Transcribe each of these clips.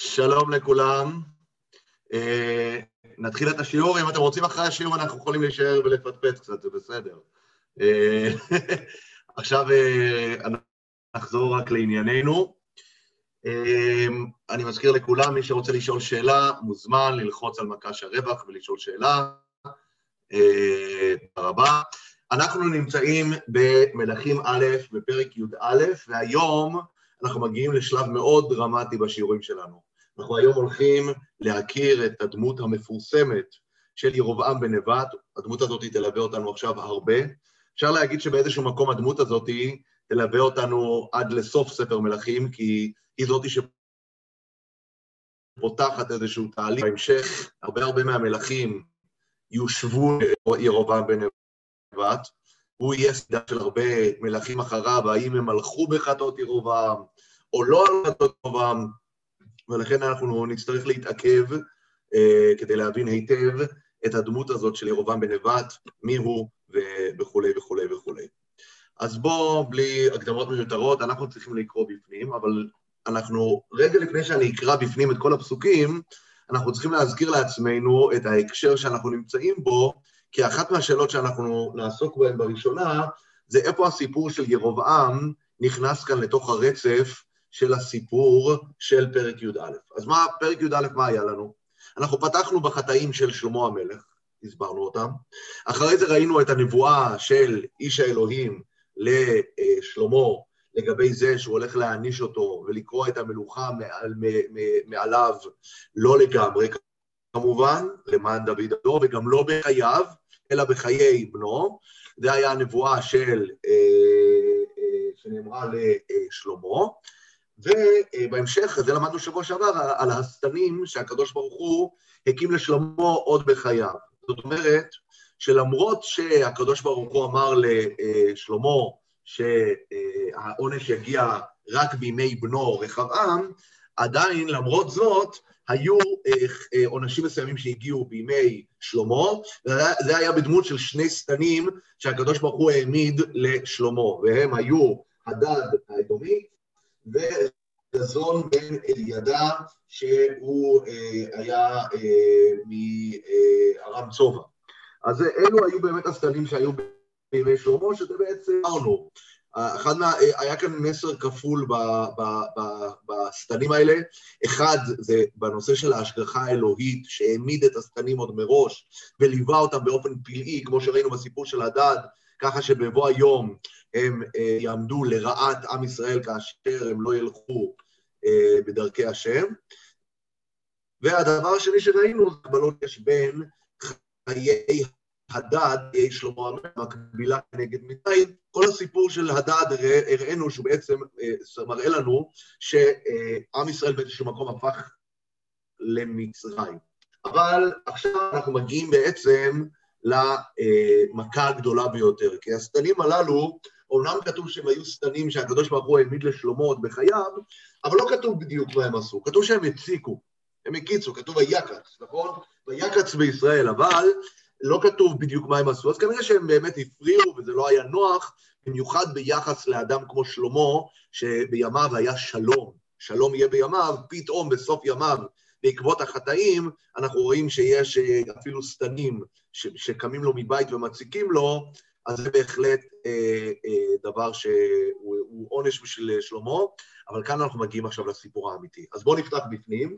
שלום לכולם. אה, נתחיל את השיעור, אם אתם רוצים אחרי השיעור אנחנו יכולים להישאר ולפטפט קצת, זה בסדר. אה, עכשיו אה, נחזור רק לענייננו. אני מזכיר לכולם, מי שרוצה לשאול שאלה, מוזמן ללחוץ על מקש הרווח ולשאול שאלה. תודה רבה. אנחנו נמצאים במלכים א', בפרק י"א, והיום אנחנו מגיעים לשלב מאוד דרמטי בשיעורים שלנו. אנחנו היום הולכים להכיר את הדמות המפורסמת של ירובעם בן נבט, הדמות הזאת תלווה אותנו עכשיו הרבה. אפשר להגיד שבאיזשהו מקום הדמות הזאת תלווה אותנו עד לסוף ספר מלכים, כי היא זאת שפותחת איזשהו תהליך. בהמשך, הרבה הרבה מהמלכים יושבו ירובעם בן נבט, הוא יהיה סדה של הרבה מלכים אחריו, האם הם הלכו בחטאות ירובעם או לא על חטאות ירובעם, ולכן אנחנו נצטרך להתעכב אה, כדי להבין היטב את הדמות הזאת של ירובעם בן נבט, מי הוא וכולי וכולי וכולי. אז בואו, בלי הקדמות מיותרות, אנחנו צריכים לקרוא בפנים, אבל אנחנו, רגע לפני שאני אקרא בפנים את כל הפסוקים, אנחנו צריכים להזכיר לעצמנו את ההקשר שאנחנו נמצאים בו, כי אחת מהשאלות שאנחנו נעסוק בהן בראשונה, זה איפה הסיפור של ירובעם נכנס כאן לתוך הרצף של הסיפור של פרק י"א. אז מה, פרק י"א, מה היה לנו? אנחנו פתחנו בחטאים של שלמה המלך, הסברנו אותם. אחרי זה ראינו את הנבואה של איש האלוהים לשלמה, לגבי זה שהוא הולך להעניש אותו ולקרוא את המלוכה מעל, מעליו, לא לגמרי, כמובן, למען דוד הדור, וגם לא בחייו, אלא בחיי בנו. זה היה הנבואה של, אה, אה, שנאמרה לשלמה. ובהמשך, זה למדנו שבוע שעבר, על השטנים שהקדוש ברוך הוא הקים לשלמה עוד בחייו. זאת אומרת, שלמרות שהקדוש ברוך הוא אמר לשלמה שהעונש יגיע רק בימי בנו רחבעם, עדיין, למרות זאת, היו אה, עונשים מסוימים שהגיעו בימי שלמה, וזה היה בדמות של שני שטנים שהקדוש ברוך הוא העמיד לשלמה, והם היו הדד האדומי וגזון בן אלידע, שהוא אה, היה אה, מארם צובע. אז אלו היו באמת השטנים שהיו בימי שלמה, שזה בעצם אמרנו. אחד מה... היה כאן מסר כפול בשטנים האלה. אחד, זה בנושא של ההשגחה האלוהית, שהעמיד את השטנים עוד מראש, וליווה אותם באופן פלאי, כמו שראינו בסיפור של הדד, ככה שבבוא היום הם אה, יעמדו לרעת עם ישראל כאשר הם לא ילכו אה, בדרכי השם. והדבר השני שראינו, זה קבלות יש בין חיי הדד, חיי שלמה המקבילה נגד מצרים. כל הסיפור של הדד הראינו שהוא בעצם אה, מראה לנו שעם ישראל באיזשהו מקום הפך למצרים. אבל עכשיו אנחנו מגיעים בעצם למכה הגדולה ביותר, כי השטנים הללו, אומנם כתוב שהם היו שטנים שהקדוש ברוך הוא העמיד לשלמה עוד בחייו, אבל לא כתוב בדיוק מה הם עשו, כתוב שהם הציקו, הם הקיצו, כתוב ויקץ, נכון? ויקץ בישראל, אבל לא כתוב בדיוק מה הם עשו, אז כנראה שהם באמת הפריעו וזה לא היה נוח, במיוחד ביחס לאדם כמו שלמה, שבימיו היה שלום, שלום יהיה בימיו, פתאום בסוף ימיו בעקבות החטאים, אנחנו רואים שיש אה, אפילו שטנים שקמים לו מבית ומציקים לו, אז זה בהחלט אה, אה, דבר שהוא עונש בשביל שלמה, אבל כאן אנחנו מגיעים עכשיו לסיפור האמיתי. אז בואו נפתח בפנים.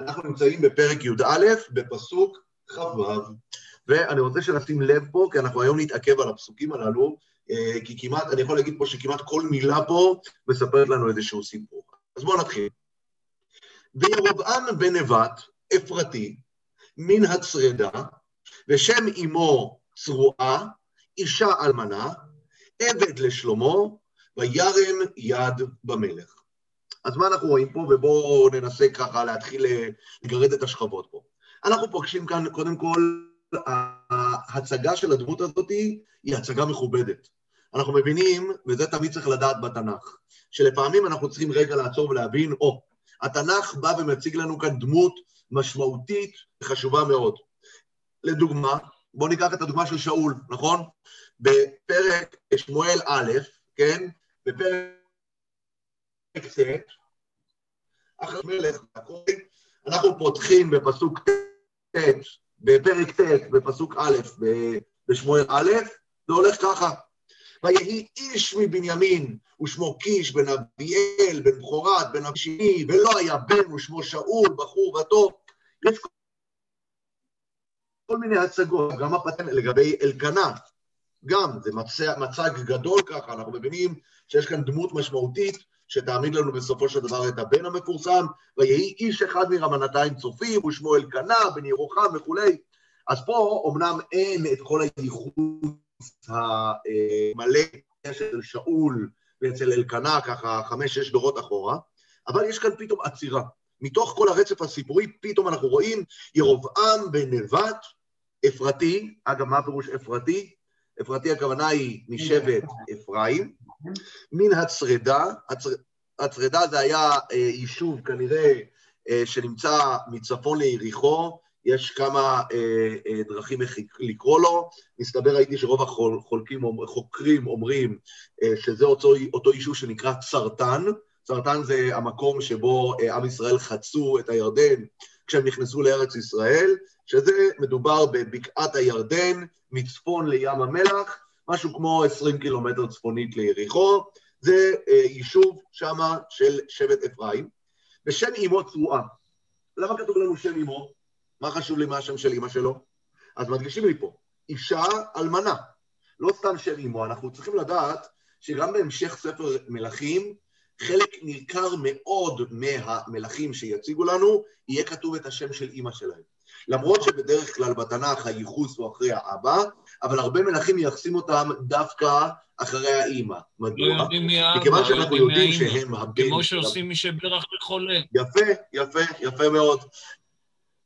אנחנו נמצאים בפרק י"א, בפסוק כ"ו, ואני רוצה שנשים לב פה, כי אנחנו היום נתעכב על הפסוקים הללו, אה, כי כמעט, אני יכול להגיד פה שכמעט כל מילה פה מספרת לנו איזשהו סיפור. אז בואו נתחיל. וירבעם בן נבט, אפרתי, מן הצרדה, ושם אמו צרועה, אישה אלמנה, עבד לשלמה, וירם יד במלך. אז מה אנחנו רואים פה? ובואו ננסה ככה להתחיל לגרד את השכבות פה. אנחנו פוגשים כאן, קודם כל, ההצגה של הדמות הזאת היא הצגה מכובדת. אנחנו מבינים, וזה תמיד צריך לדעת בתנ"ך, שלפעמים אנחנו צריכים רגע לעצור ולהבין, או, oh, התנ"ך בא ומציג לנו כאן דמות משמעותית וחשובה מאוד. לדוגמה, בואו ניקח את הדוגמה של שאול, נכון? בפרק שמואל א', כן? בפרק ט', אחרי מלך, אנחנו פותחים בפסוק ט', בפרק ט', בפסוק א', בשמואל א', זה הולך ככה. ויהי איש מבנימין, ושמו קיש בן אביאל, בן בכורת, בן אבישני, ולא היה בן, ושמו שאול, בחור וטוב. יש כל מיני הצגות, גם הפטנט לגבי אלקנה, גם, זה מצג, מצג גדול ככה, אנחנו מבינים שיש כאן דמות משמעותית שתעמיד לנו בסופו של דבר את הבן המפורסם, ויהי איש אחד מרמנתיים צופים, ושמו אלקנה, בן ירוחם וכולי. אז פה אמנם אין את כל הייחוס המלא של שאול ואצל אלקנה, ככה חמש-שש דורות אחורה, אבל יש כאן פתאום עצירה. מתוך כל הרצף הסיפורי, פתאום אנחנו רואים ירבעם בן נבט, אפרתי, אגב, מה הפירוש אפרתי? אפרתי הכוונה היא משבט אפרים, מן הצרדה, הצר... הצרדה זה היה אה, יישוב כנראה אה, שנמצא מצפון ליריחו, יש כמה אה, אה, דרכים איך לקרוא לו, מסתבר הייתי שרוב החוקרים אומר, אומרים אה, שזה אותו, אותו יישוב שנקרא צרטן, צרטן זה המקום שבו אה, עם ישראל חצו את הירדן כשהם נכנסו לארץ ישראל, שזה מדובר בבקעת הירדן, מצפון לים המלח, משהו כמו 20 קילומטר צפונית ליריחו, זה אה, יישוב שמה של שבט אפרים, ושם אמו צרועה. למה כתוב לנו שם אמו? מה חשוב לי מה השם של אמא שלו? אז מדגישים לי פה, אישה אלמנה, לא סתם שם אמו, אנחנו צריכים לדעת שגם בהמשך ספר מלכים, חלק ניכר מאוד מהמלכים שיציגו לנו, יהיה כתוב את השם של אימא שלהם. למרות שבדרך כלל בתנ"ך הייחוס הוא אחרי האבא, אבל הרבה מלכים מייחסים אותם דווקא אחרי האימא. מדוע? לא יודעים מי האבא, מכיוון שאנחנו לא יודעים יודעים שהם. הבן... כמו שעושים מי שברך לחולה. יפה, יפה, יפה מאוד.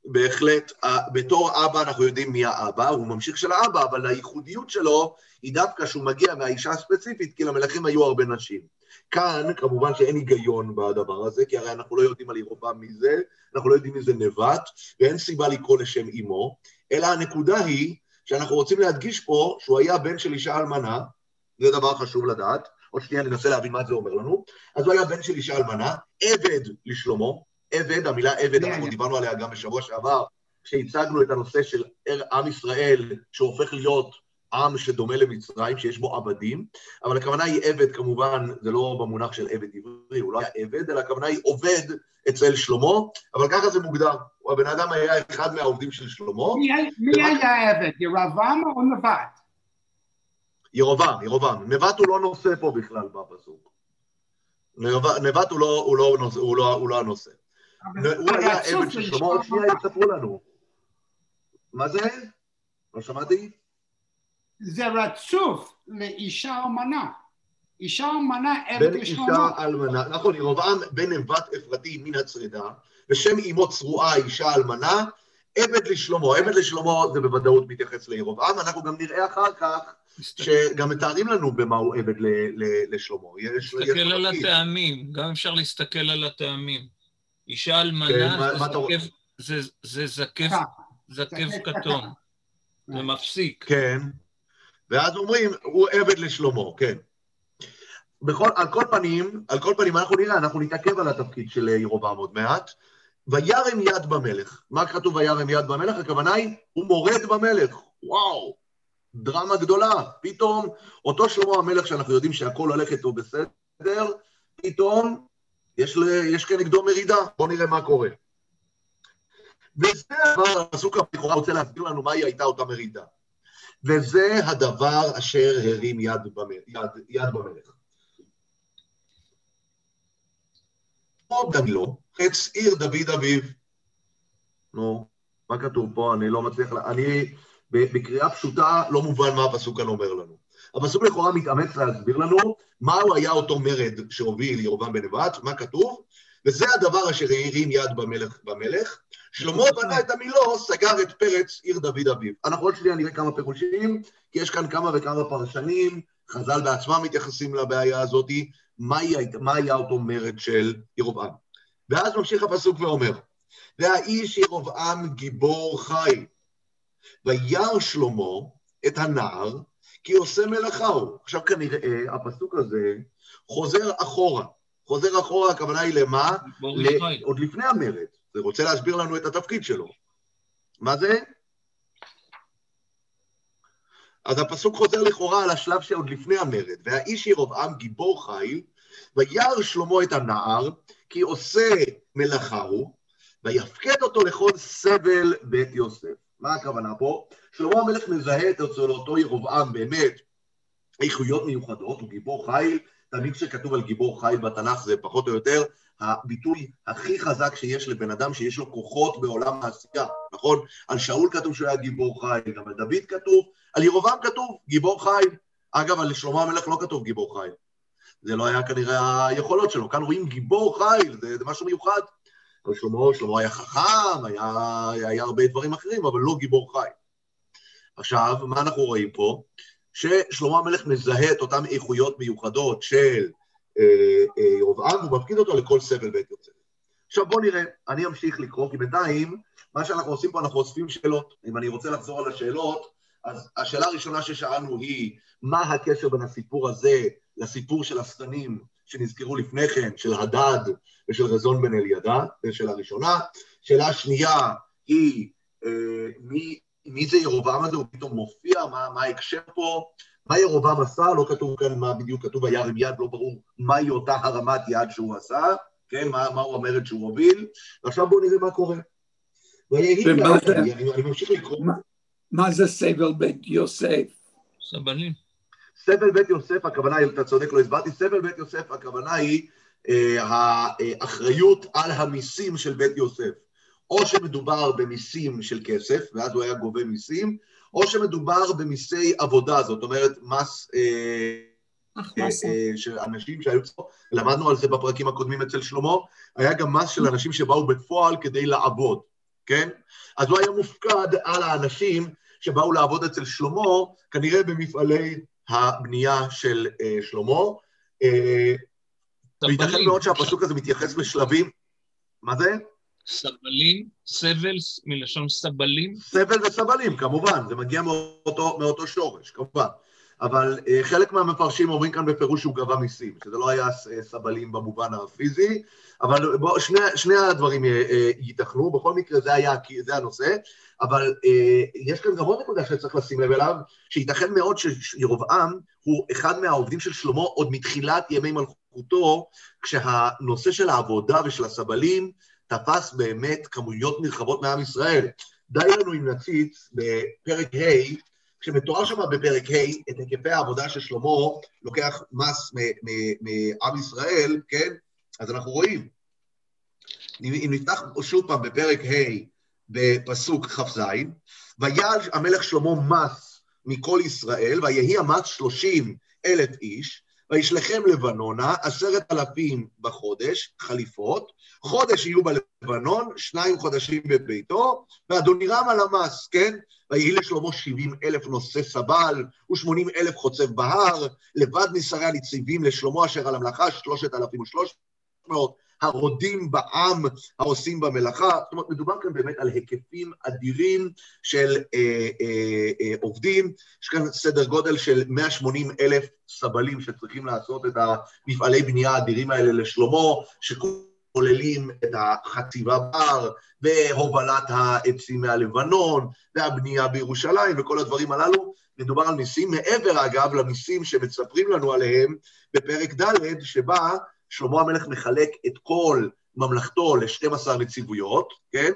בהחלט, בתור אבא אנחנו יודעים מי האבא, הוא ממשיך של האבא, אבל הייחודיות שלו היא דווקא שהוא מגיע מהאישה הספציפית, כי למלכים היו הרבה נשים. כאן, כמובן שאין היגיון בדבר הזה, כי הרי אנחנו לא יודעים על ירובעם מי זה, אנחנו לא יודעים מי זה נבט, ואין סיבה לקרוא לשם אמו, אלא הנקודה היא שאנחנו רוצים להדגיש פה שהוא היה בן של אישה אלמנה, זה דבר חשוב לדעת, עוד שנייה ננסה להבין מה זה אומר לנו, אז הוא היה בן של אישה אלמנה, עבד לשלמה, עבד, המילה עבד, כן. אנחנו דיברנו עליה גם בשבוע שעבר, כשהצגנו את הנושא של עם ישראל שהופך להיות עם שדומה למצרים, שיש בו עבדים, אבל הכוונה היא עבד כמובן, זה לא במונח של עבד עברי, הוא לא היה עבד, אלא הכוונה היא עובד אצל שלמה, אבל ככה זה מוגדר. הבן אדם היה אחד מהעובדים של שלמה, מי היה- עבד? ירבעם או נבט? ירובעם, ירובעם. נבט הוא לא נושא פה בכלל בפסוק. נבט הוא לא, הוא לא, הוא לא, הוא לא הנושא. אבל הוא היה עבד של שלמה, עוד שנייה. יספרו לנו. מה זה? לא שמעתי? זה רצוף לאישה אלמנה. אישה אלמנה עבד בן אישה. אלמנה, נכון, ירבעם בן נבט אפרתי מן הצרידה, ושם אמו צרועה אישה אלמנה, עבד לשלמה. עבד לשלמה זה בוודאות מתייחס לירבעם, אנחנו גם נראה אחר כך שגם מתארים לנו במה הוא עבד לשלמה. תסתכל על. הטעמים, גם אפשר להסתכל על הטעמים. אישה אלמנה זה? זקף- זה- זה זקף כתום. זה מפסיק. כן. ואז אומרים, הוא עבד לשלמה, כן. בכל, על כל פנים, על כל פנים, אנחנו נראה, אנחנו נתעכב על התפקיד של ירובעם עוד מעט. וירם יד במלך. מה כתוב וירם יד במלך? הכוונה היא, הוא מורד במלך. וואו, דרמה גדולה. פתאום, אותו שלמה המלך שאנחנו יודעים שהכל הולך איתו בסדר, פתאום יש, ל, יש כנגדו מרידה. בואו נראה מה קורה. וזה הדבר, הפסוק לכאורה רוצה להסביר לנו מהי הייתה אותה מרידה. וזה הדבר אשר הרים יד במלך. יד, יד במלך. כמו דמילו, חץ עיר דוד אביו. נו, מה כתוב פה? אני לא מצליח... לה- אני, בקריאה פשוטה, לא מובן מה הפסוק כאן אומר לנו. הפסוק לכאורה מתאמץ להסביר לנו מהו היה אותו מרד שהוביל ירבעם בן נבט, מה כתוב? וזה הדבר אשר הרים יד במלך במלך. שלמה בנה את המילו, סגר את פרץ עיר דוד אביו. אנחנו עוד שנייה נראה כמה פירושים, כי יש כאן כמה וכמה פרשנים, חז"ל בעצמם מתייחסים לבעיה הזאת, מה היה, מה היה אותו מרד של ירבעם. ואז ממשיך הפסוק ואומר, והאיש ירבעם גיבור חי, וירא שלמה את הנער, כי עושה מלאכה הוא. עכשיו כנראה הפסוק הזה חוזר אחורה. חוזר אחורה, הכוונה היא למה? ל-. עוד לפני המרד. זה רוצה להסביר לנו את התפקיד שלו. מה זה? אז הפסוק חוזר לכאורה על השלב שעוד לפני המרד. והאיש ירבעם גיבור חיל, וירא שלמה את הנער, כי עושה מלאכה הוא, ויפקד אותו לכל סבל בית יוסף. מה הכוונה פה? שלמה המלך מזהה אצל אותו ירבעם באמת איכויות מיוחדות, הוא גיבור חיל, תמיד כשכתוב על גיבור חיל בתנ"ך זה פחות או יותר הביטוי הכי חזק שיש לבן אדם שיש לו כוחות בעולם העשייה, נכון? על שאול כתוב שהוא היה גיבור חיל, גם על דוד כתוב, על ירבעם כתוב גיבור חיל. אגב, על שלמה המלך לא כתוב גיבור חיל. זה לא היה כנראה היכולות שלו. כאן רואים גיבור חיל, זה, זה משהו מיוחד. שלמה, שלמה היה חכם, היה, היה הרבה דברים אחרים, אבל לא גיבור חי. עכשיו, מה אנחנו רואים פה? ששלמה המלך מזהה את אותן איכויות מיוחדות של אה, אה, ירבעם, והוא מפקיד אותו לכל סבל בית יוצא. עכשיו בואו נראה, אני אמשיך לקרוא, כי בינתיים, מה שאנחנו עושים פה, אנחנו אוספים שאלות. אם אני רוצה לחזור על השאלות, אז השאלה הראשונה ששאלנו היא, מה הקשר בין הסיפור הזה לסיפור של השטנים שנזכרו לפני כן, של הדד ושל רזון בן אלידע, זו שאלה ראשונה. שאלה שנייה היא, אה, מי, מי זה ירובעם הזה, הוא פתאום מופיע, מה, מה ההקשר פה, מה ירובעם עשה, לא כתוב כאן מה בדיוק כתוב, וירם יד, לא ברור מהי אותה הרמת יד שהוא עשה, כן, מה, מהו המרד שהוא הוביל, ועכשיו בואו נראה מה קורה. אני ממשיך לקרוא. מה זה סבל בית יוסף? סבלים. סבל בית יוסף, הכוונה היא, אתה צודק, לא הסברתי, סבל בית יוסף, הכוונה היא אה, האחריות על המיסים של בית יוסף. או שמדובר במיסים של כסף, ואז הוא היה גובה מיסים, או שמדובר במיסי עבודה, זאת אומרת, מס אה, הכנסה. אה, של אנשים שהיו פה, למדנו על זה בפרקים הקודמים אצל שלמה, היה גם מס של אנשים שבאו בפועל כדי לעבוד, כן? אז הוא היה מופקד על האנשים שבאו לעבוד אצל שלמה, כנראה במפעלי הבנייה של אה, שלמה. אה, וייתכן. מאוד שהפסוק הזה מתייחס לשלבים, מה זה? סבלים, סבל מלשון סבלים. סבל וסבלים, כמובן, זה מגיע מאותו, מאותו שורש, כמובן. אבל אה, חלק מהמפרשים אומרים כאן בפירוש שהוא גבה מיסים, שזה לא היה אה, סבלים במובן הפיזי, אבל בוא, שני, שני הדברים אה, ייתכנו, בכל מקרה זה היה, זה הנושא, אבל יש כאן גם עוד נקודה שצריך לשים לב אליו, שייתכן מאוד שירבעם הוא אחד מהעובדים של שלמה עוד מתחילת ימי מלכותו, כשהנושא של העבודה ושל הסבלים תפס באמת כמויות נרחבות מעם ישראל. די לנו אם נציץ בפרק ה', כשמתואר שם בפרק ה' את היקפי העבודה של שלמה לוקח מס מעם ישראל, כן? אז אנחנו רואים. אם נפתח שוב פעם בפרק ה' בפסוק כ"ז, ויעל המלך שלמה מס מכל ישראל, ויהי המס שלושים אלף איש, וישלחם לבנונה, עשרת אלפים בחודש, חליפות, חודש יהיו בלבנון, שניים חודשים בביתו, ואדונירם על המס, כן? ויהי לשלמה שבעים אלף נושא סבל, ושמונים אלף חוצב בהר, לבד משרי הנציבים לשלמה אשר על המלאכה, שלושת אלפים ושלוש מאות, הרודים בעם העושים במלאכה. זאת אומרת, מדובר כאן באמת על היקפים אדירים של אה, אה, אה, עובדים. יש כאן סדר גודל של 180 אלף סבלים שצריכים לעשות את המפעלי בנייה האדירים האלה לשלמה, שכוללים את החציבה בר, והובלת העצים מהלבנון, והבנייה בירושלים, וכל הדברים הללו. מדובר על מיסים, מעבר אגב למיסים שמספרים לנו עליהם בפרק ד', שבה שלמה המלך מחלק את כל ממלכתו ל-12 נציבויות, כן?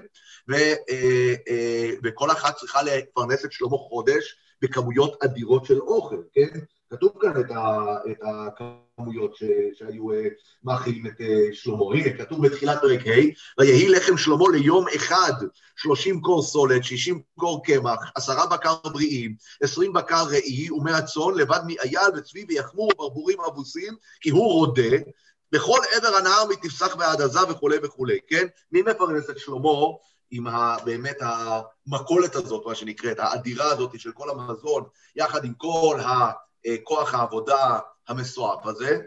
ו, אה, אה, וכל אחת צריכה לפרנס את שלמה חודש בכמויות אדירות של אוכל, כן? כתוב כאן את, ה, את הכמויות ש, שהיו אה, מאכילים את אה, שלמה. הנה, כתוב בתחילת פרק ה', ויהי לחם שלמה ליום אחד, 30 קור סולת, 60 קור קמח, עשרה בקר בריאים, 20 בקר ראי ומאה צאן, לבד מאייל וצבי ויחמור וברבורים אבוסים, כי הוא רודה, בכל עבר הנהר מתפסח ועד עזה וכולי וכולי, כן? מי מפרנס את שלמה עם ה, באמת המכולת הזאת, מה שנקראת, האדירה הזאת של כל המזון, יחד עם כל הכוח העבודה המסועף הזה?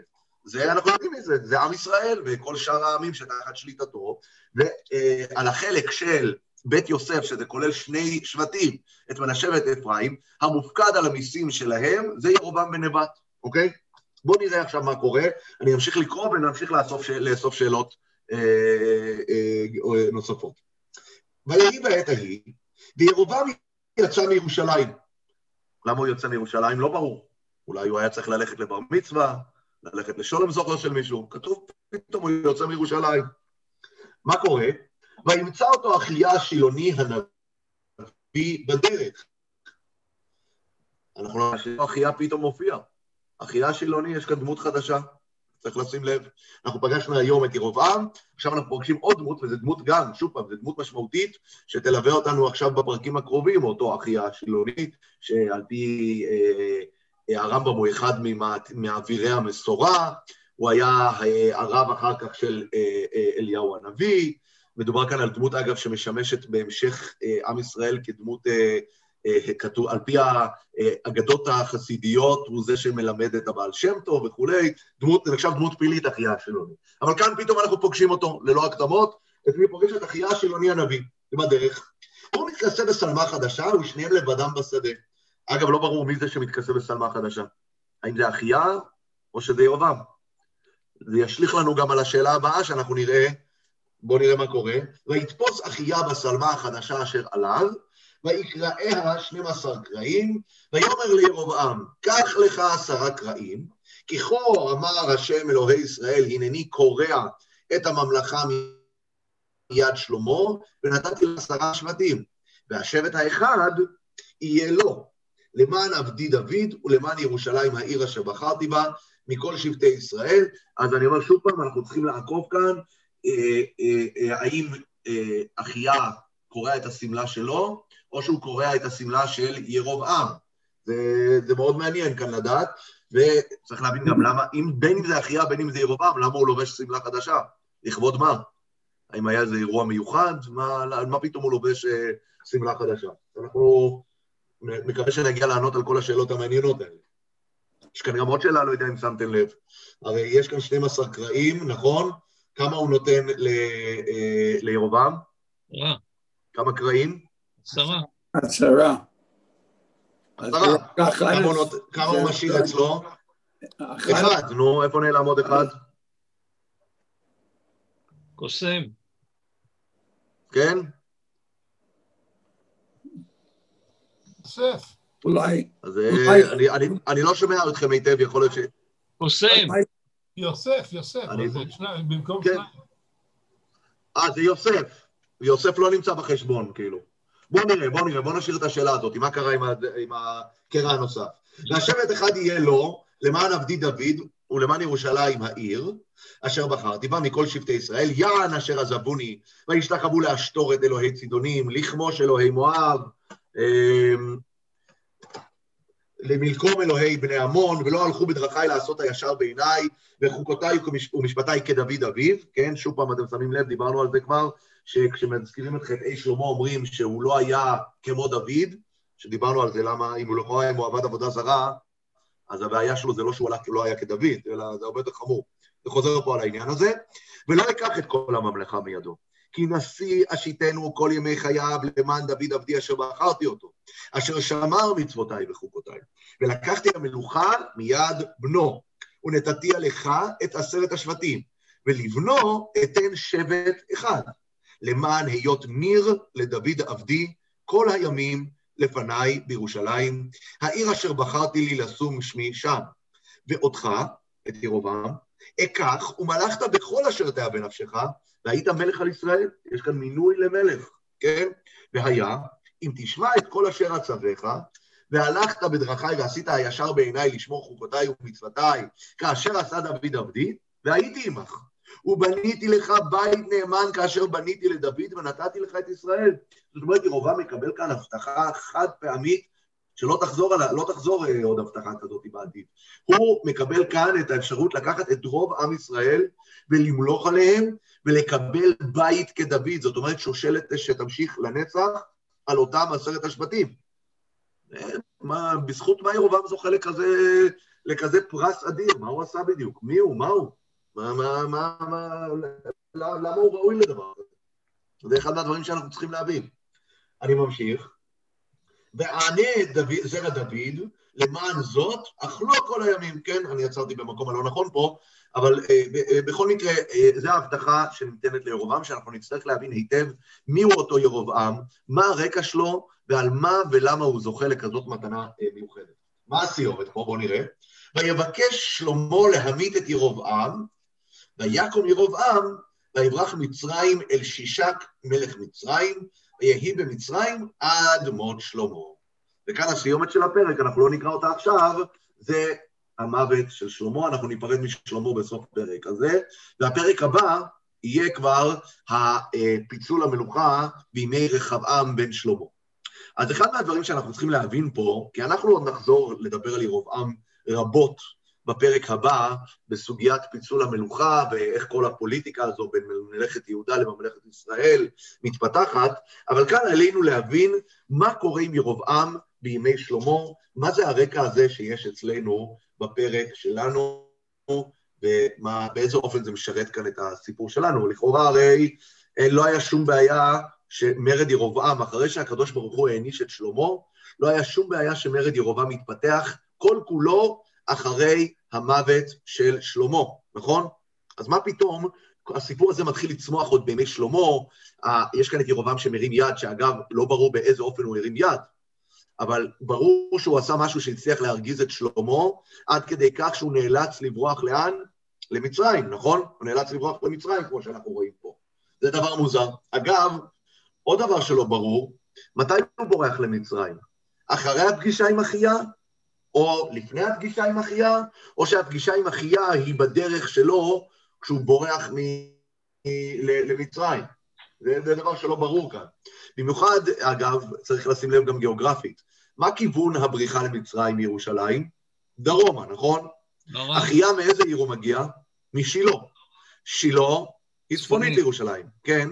זה, אנחנו יודעים מזה, זה עם ישראל וכל שאר העמים שתחת שליטתו, ועל החלק של בית יוסף, שזה כולל שני שבטים, את מנשה ואת אפרים, המופקד על המיסים שלהם, זה ירובעם בן נבט, אוקיי? בואו נראה עכשיו מה קורה, אני אמשיך לקרוא ונמשיך לאסוף. לאסוף שאלות אה, אה, אה, נוספות. ויהי בעת ההיא, וירובעם יצא מירושלים. למה הוא יוצא מירושלים? לא ברור. אולי הוא היה צריך ללכת לבר מצווה, ללכת לשולם זוכר של מישהו. כתוב, פתאום הוא יוצא מירושלים. מה קורה? וימצא אותו אחיה השילוני הנביא בדרך. אנחנו לא אחיה פתאום מופיע. אחיה השילוני, יש כאן דמות חדשה, צריך לשים לב. אנחנו פגשנו היום את ירובעם, עכשיו אנחנו פוגשים עוד דמות, וזו דמות גם, שוב פעם, זו דמות משמעותית, שתלווה אותנו עכשיו בפרקים הקרובים, אותו אחיה השילוני, שעל פי אה, הרמב"ם הוא אחד מאבירי המסורה, הוא היה אה, הרב אחר כך של אה, אה, אליהו הנביא, מדובר כאן על דמות, אגב, שמשמשת בהמשך אה, עם ישראל כדמות, אה, על פי האגדות החסידיות, הוא זה שמלמד את הבעל שם טוב וכולי, דמות, נחשב דמות פילית, אחיה השילוני. אבל כאן פתאום אנחנו פוגשים אותו, ללא הקדמות, את מי פוגש את אחיה השילוני הנביא, זה בדרך. הוא מתכסה בשלמה חדשה, ושניהם לבדם בשדה. אגב, לא ברור מי זה שמתכסה בשלמה חדשה. האם זה אחיה או שזה ירבעם? זה ישליך לנו גם על השאלה הבאה שאנחנו נראה בואו נראה מה קורה. ויתפוס אחיה בשלמה החדשה אשר עליו, ויקראיה 12 קרעים, ויאמר לירבעם, קח לך עשרה קרעים, כי כה אמר השם אלוהי ישראל, הנני קורע את הממלכה מיד שלמה, ונתתי לו עשרה שבטים. והשבט האחד יהיה לו, למען עבדי דוד ולמען ירושלים העיר אשר בחרתי בה, מכל שבטי ישראל. אז אני אומר שוב פעם, אנחנו צריכים לעקוב כאן אה, אה, אה, האם אחיה קורע את השמלה שלו, או שהוא קורע את השמלה של ירובעם. זה, זה מאוד מעניין כאן לדעת, וצריך להבין גם למה, אם, בין אם זה אחיה, בין אם זה ירובעם, למה הוא לובש שמלה חדשה? לכבוד מה? האם היה איזה אירוע מיוחד? מה, מה פתאום הוא לובש שמלה חדשה? אנחנו מקווה שנגיע לענות על כל השאלות המעניינות האלה. יש כאן גם עוד שאלה, לא יודע אם שמתם לב. הרי יש כאן 12 קרעים, נכון? כמה הוא נותן אה, לירובעם? עשרה. כמה קרעים? עשרה. עשרה. עשרה. כמה הוא משאיר אצלו? אחד, נו, איפה נעלם עוד אחד? קוסם. כן? יוסף. אולי. אז אה, אני לא שומע אתכם היטב, יכול להיות ש... קוסם. יוסף, יוסף, במקום כן. שניים. אה, זה יוסף. יוסף לא נמצא בחשבון, כאילו. בואו נראה, בואו נראה, בואו נשאיר את השאלה הזאת, מה קרה עם, עם הקרע הנוסף. והשבט אחד יהיה לו, למען עבדי דוד ולמען ירושלים העיר, אשר בחרתי בה מכל שבטי ישראל, יען אשר עזבוני, וישתחוו את אלוהי צידונים, לכמוש אלוהי מואב, אמ, למלקום אלוהי בני עמון, ולא הלכו בדרכיי לעשות הישר בעיניי, וחוקותיי ומשפטיי כדוד אביו, כן, שוב פעם אתם שמים לב, דיברנו על זה כבר, שכשמזכירים את חטאי שלמה אומרים שהוא לא היה כמו דוד, שדיברנו על זה, למה אם הוא לא היה, אם הוא עבד עבודה זרה, אז הבעיה שלו זה לא שהוא לא היה כדוד, אלא זה הרבה יותר חמור. זה חוזר פה על העניין הזה, ולא אקח את כל הממלכה מידו. כי נשיא אשיתנו כל ימי חייו למען דוד עבדי אשר בחרתי אותו, אשר שמר מצוותיי וחוקותיי. ולקחתי המלוכה מיד בנו, ונתתי עליך את עשרת השבטים, ולבנו אתן שבט אחד, למען היות ניר לדוד עבדי כל הימים לפניי בירושלים, העיר אשר בחרתי לי לשום שמי שם. ואותך, את ירובעם, אקח ומלכת בכל אשר תהיה בנפשך, והיית מלך על ישראל. יש כאן מינוי למלך, כן? והיה, אם תשמע את כל אשר אצווך, והלכת בדרכיי ועשית הישר בעיניי לשמור חוקותיי ומצוותיי, כאשר עשה דוד עבדי, והייתי עמך. ובניתי לך בית נאמן כאשר בניתי לדוד ונתתי לך את ישראל. זאת אומרת, ירובעם מקבל כאן הבטחה חד פעמית שלא תחזור, לא תחזור אה, עוד הבטחה כזאת בעתיד. הוא מקבל כאן את האפשרות לקחת את רוב עם ישראל ולמלוך עליהם ולקבל בית כדוד, זאת אומרת שושלת שתמשיך לנצח על אותם עשרת השבטים. אה, מה, בזכות מה ירובעם זוכה לכזה, לכזה פרס אדיר? מה הוא עשה בדיוק? מי הוא? מה הוא? מה, מה, מה, מה, למה הוא ראוי לדבר הזה? זה אחד מהדברים שאנחנו צריכים להבין. אני ממשיך. וענה דוד, זרע דוד, למען זאת, אכלו כל הימים, כן, אני עצרתי במקום הלא נכון פה, אבל אה, ב- אה, בכל מקרה, אה, זו ההבטחה שניתנת לירובעם, שאנחנו נצטרך להבין היטב מיהו אותו ירובעם, מה הרקע שלו, ועל מה ולמה הוא זוכה לכזאת מתנה אה, מיוחדת. מה הסיורת פה? בואו נראה. ויבקש שלמה להמית את ירובעם, ויקום ירובעם, ויברח מצרים אל שישק מלך מצרים, ויהי במצרים עד מות שלמה. וכאן הסיומת של הפרק, אנחנו לא נקרא אותה עכשיו, זה המוות של שלמה, אנחנו ניפרד משלמה בסוף הפרק הזה, והפרק הבא יהיה כבר הפיצול המלוכה בימי רחבעם בן שלמה. אז אחד מהדברים שאנחנו צריכים להבין פה, כי אנחנו עוד נחזור לדבר על ירבעם רבות בפרק הבא, בסוגיית פיצול המלוכה ואיך כל הפוליטיקה הזו בין ממלכת יהודה לממלכת ישראל מתפתחת, אבל כאן עלינו להבין מה קורה עם ירבעם בימי שלמה, מה זה הרקע הזה שיש אצלנו בפרק שלנו, ובאיזה אופן זה משרת כאן את הסיפור שלנו. לכאורה הרי לא היה שום בעיה שמרד ירבעם, אחרי שהקדוש ברוך הוא העניש את שלמה, לא היה שום בעיה שמרד ירבעם יתפתח כל כולו אחרי המוות של שלמה, נכון? אז מה פתאום הסיפור הזה מתחיל לצמוח עוד בימי שלמה, יש כאן את ירבעם שמרים יד, שאגב, לא ברור באיזה אופן הוא הרים יד, אבל ברור שהוא עשה משהו שהצליח להרגיז את שלמה, עד כדי כך שהוא נאלץ לברוח לאן? למצרים, נכון? הוא נאלץ לברוח למצרים, כמו שאנחנו רואים פה. זה דבר מוזר. אגב, עוד דבר שלא ברור, מתי הוא בורח למצרים? אחרי הפגישה עם אחיה? או לפני הפגישה עם אחיה? או שהפגישה עם אחיה היא בדרך שלו כשהוא בורח מ... למצרים? זה, זה דבר שלא ברור כאן. במיוחד, אגב, צריך לשים לב גם גיאוגרפית. מה כיוון הבריחה למצרים מירושלים? דרומה, נכון? נורא. אחיה מאיזה עיר הוא מגיע? משילה. שילה היא צפונית. לירושלים, כן?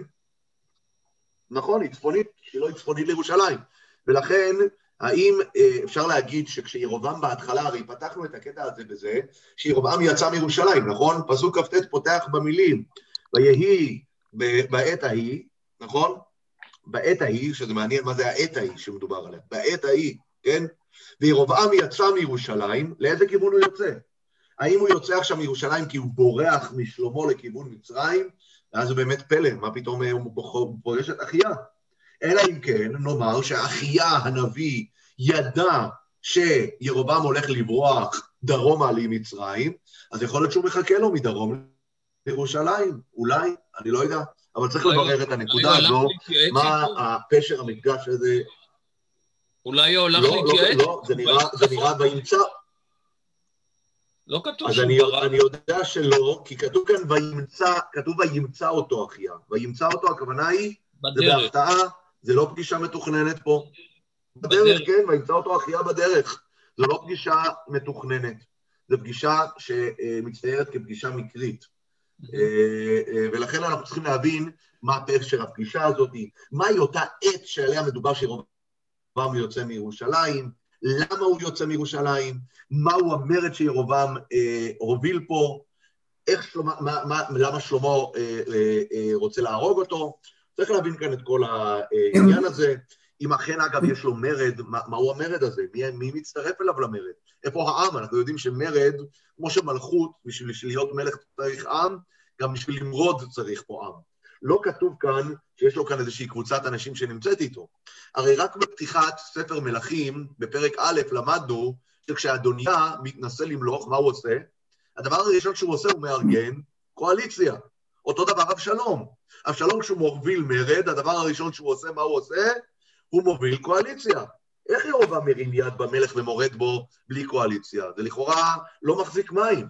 נכון, היא צפונית, שילה היא צפונית לירושלים. ולכן, האם אה, אפשר להגיד שכשירובעם בהתחלה, הרי פתחנו את הקטע הזה בזה, שירובעם יצא מירושלים, נכון? פסוק כ"ט פותח במילים, ויהי בעת ההיא, נכון? בעת ההיא, שזה מעניין מה זה העת ההיא שמדובר עליה, בעת ההיא, כן? וירובעם יצא מירושלים, לאיזה כיוון הוא יוצא? האם הוא יוצא עכשיו מירושלים כי הוא בורח משלמה לכיוון מצרים? ואז זה באמת פלא, מה פתאום בוחר- הוא פוגש את אחיה? אלא אם כן, נאמר שאחיה הנביא ידע שירובעם הולך לברוח דרומה למצרים, אז יכול להיות שהוא מחכה לו מדרום לירושלים, אולי, אני לא יודע, אבל צריך אולי- לברר את הנקודה הזו, מה? הפשר המפגש הזה, אולי הוא הלך לא, לא, להתייעץ? לא, זה נראה, זה נראה וימצא, לא כתוב אז אני. אני יודע שלא, כי כתוב כאן וימצא, כתוב וימצא אותו אחיה. וימצא אותו, הכוונה היא, זה בדרך. בהפתעה, זה לא פגישה מתוכננת פה. בדרך. כן, וימצא אותו אחיה בדרך. זו לא פגישה מתוכננת, זו פגישה שמצטיירת כפגישה מקרית. אה, אה, ולכן אנחנו צריכים להבין מה פשר הפגישה הזאת, מהי אותה עת שעליה מדובר שירובעם יוצא מירושלים, למה הוא יוצא מירושלים, מהו המרד שירובעם אה, הוביל פה, איך שלמה, מה, מה, למה שלמה אה, אה, רוצה להרוג אותו. צריך להבין כאן את כל העניין הזה. אם אכן, אגב, יש לו מרד, מה, מהו המרד הזה? מי, מי מצטרף אליו למרד? איפה העם? אנחנו יודעים שמרד, כמו שמלכות, בשביל להיות מלך צריך עם, גם בשביל למרוד צריך פה עם. לא כתוב כאן שיש לו כאן איזושהי קבוצת אנשים שנמצאת איתו. הרי רק בפתיחת ספר מלכים, בפרק א', למדנו שכשאדוניה מתנסה למלוך, מה הוא עושה? הדבר הראשון שהוא עושה, הוא מארגן קואליציה. אותו דבר אבשלום. אבשלום כשהוא מוביל מרד, הדבר הראשון שהוא עושה, מה הוא עושה? הוא מוביל קואליציה. איך ירובעם מרים יד במלך ומורד בו בלי קואליציה? זה לכאורה לא מחזיק מים.